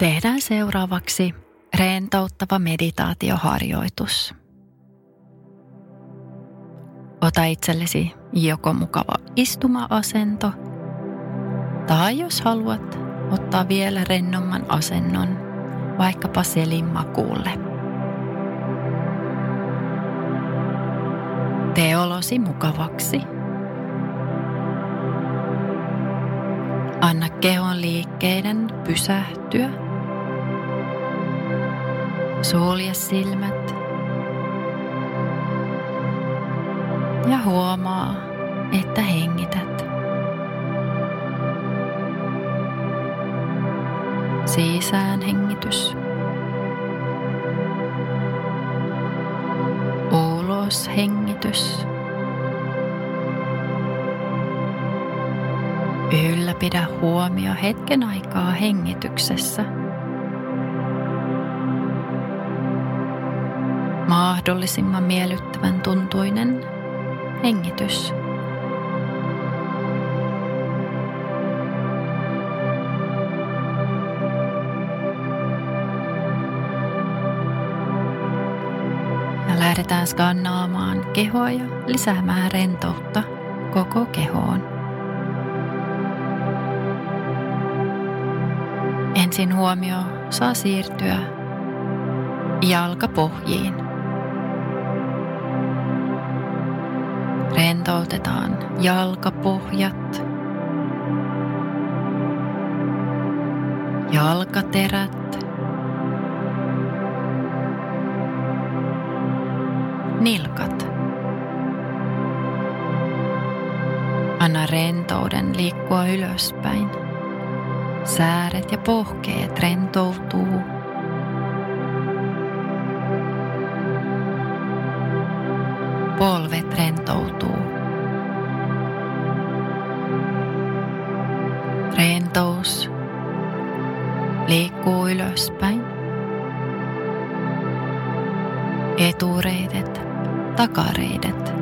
Tehdään seuraavaksi rentouttava meditaatioharjoitus. Ota itsellesi joko mukava istuma-asento, tai jos haluat, ottaa vielä rennomman asennon, vaikkapa selin makuulle. Tee olosi mukavaksi. Anna kehon liikkeiden pysähtyä. Sulje silmät. Ja huomaa, että hengität. Sisään hengitys. Ulos hengitys. Ylläpidä huomio hetken aikaa hengityksessä. Mahdollisimman miellyttävän tuntuinen hengitys. Ja lähdetään skannaamaan kehoa ja lisäämään rentoutta koko kehoon. Ensin huomio saa siirtyä jalkapohjiin. Rentoutetaan jalkapohjat, jalkaterät, nilkat. Anna rentouden liikkua ylöspäin. Sääret ja pohkeet rentoutuu. Polvet rentoutuu. Liikkuu ylöspäin. Etureidet, takareidet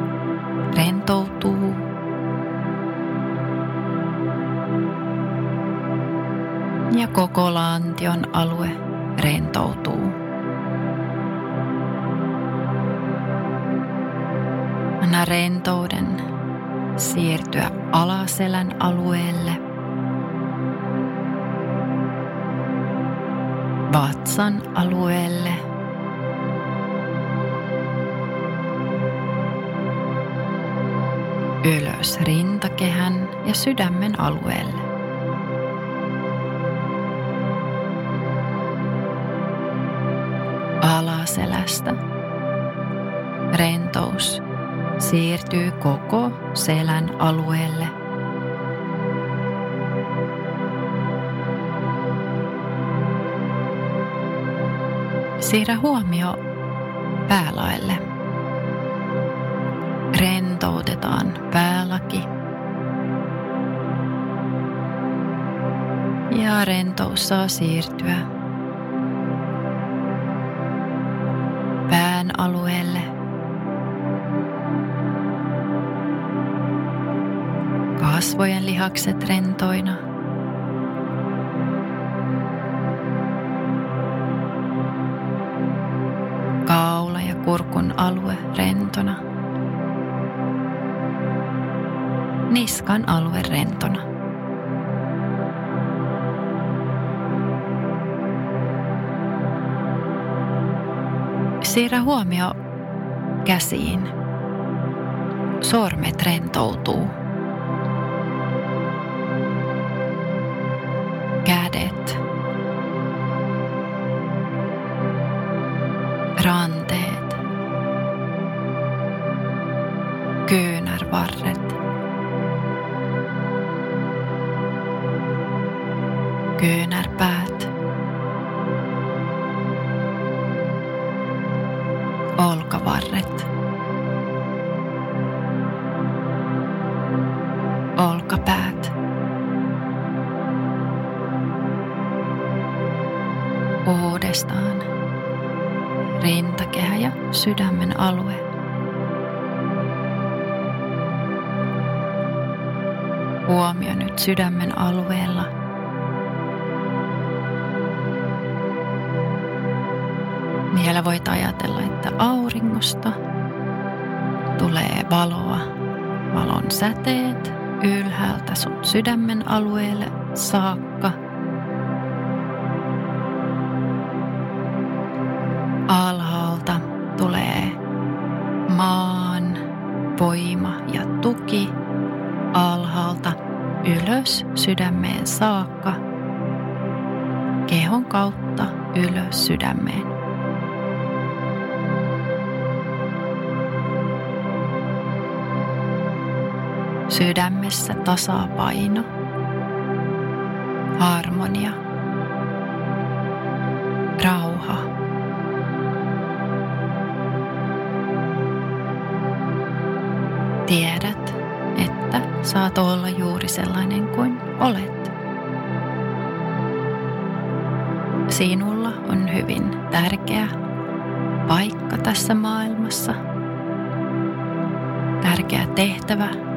rentoutuu. ja koko lantion alue rentoutuu. Anna rentouden siirtyä alaselän alueelle, vatsan alueelle, ylös rintakehän ja sydämen alueelle. alaselästä. Rentous siirtyy koko selän alueelle. Siirrä huomio päälaelle. Rentoutetaan päälaki. Ja rentous saa siirtyä pään alueelle. Kasvojen lihakset rentoina. Kurkun alue rentona. Niskan alue rentona. Siirrä huomio käsiin. Sormet rentoutuu. Kyynärpäät. Olkavarret. Olkapäät. Uudestaan rintakehä ja sydämen alue. Huomio nyt sydämen alueella. Vielä voit ajatella, että auringosta tulee valoa, valon säteet ylhäältä sun sydämen alueelle saakka. Alhaalta tulee maan voima ja tuki alhaalta ylös sydämeen saakka, kehon kautta ylös sydämeen. Sydämessä tasapaino, harmonia, rauha. Tiedät, että saat olla juuri sellainen kuin olet. Sinulla on hyvin tärkeä paikka tässä maailmassa, tärkeä tehtävä.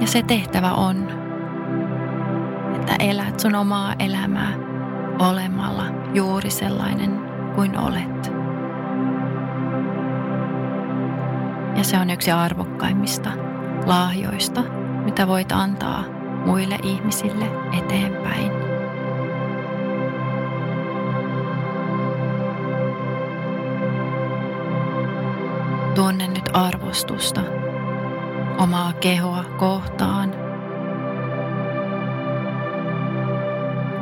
Ja se tehtävä on, että elät sun omaa elämää olemalla juuri sellainen kuin olet. Ja se on yksi arvokkaimmista lahjoista, mitä voit antaa muille ihmisille eteenpäin. Tunne nyt arvostusta omaa kehoa kohtaan.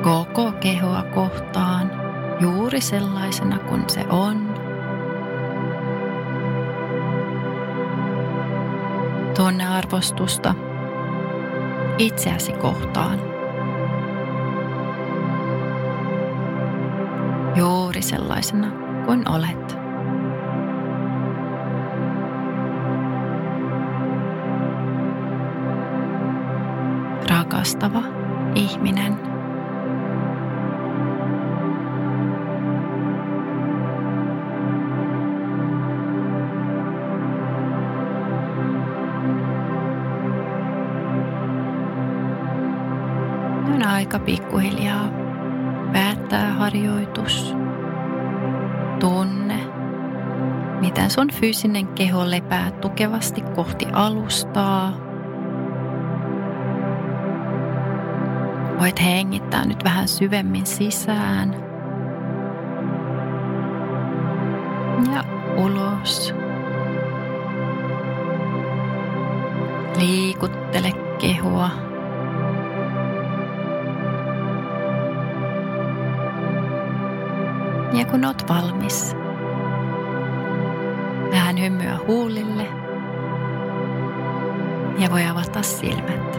Koko kehoa kohtaan juuri sellaisena kuin se on. Tunne arvostusta itseäsi kohtaan. Juuri sellaisena kuin olet. Rakastava ihminen. On aika pikkuhiljaa päättää harjoitus. Tunne, miten sun fyysinen keho lepää tukevasti kohti alustaa. Voit hengittää nyt vähän syvemmin sisään. Ja ulos. Liikuttele kehoa Ja kun oot valmis, vähän hymyä huulille ja voi avata silmät.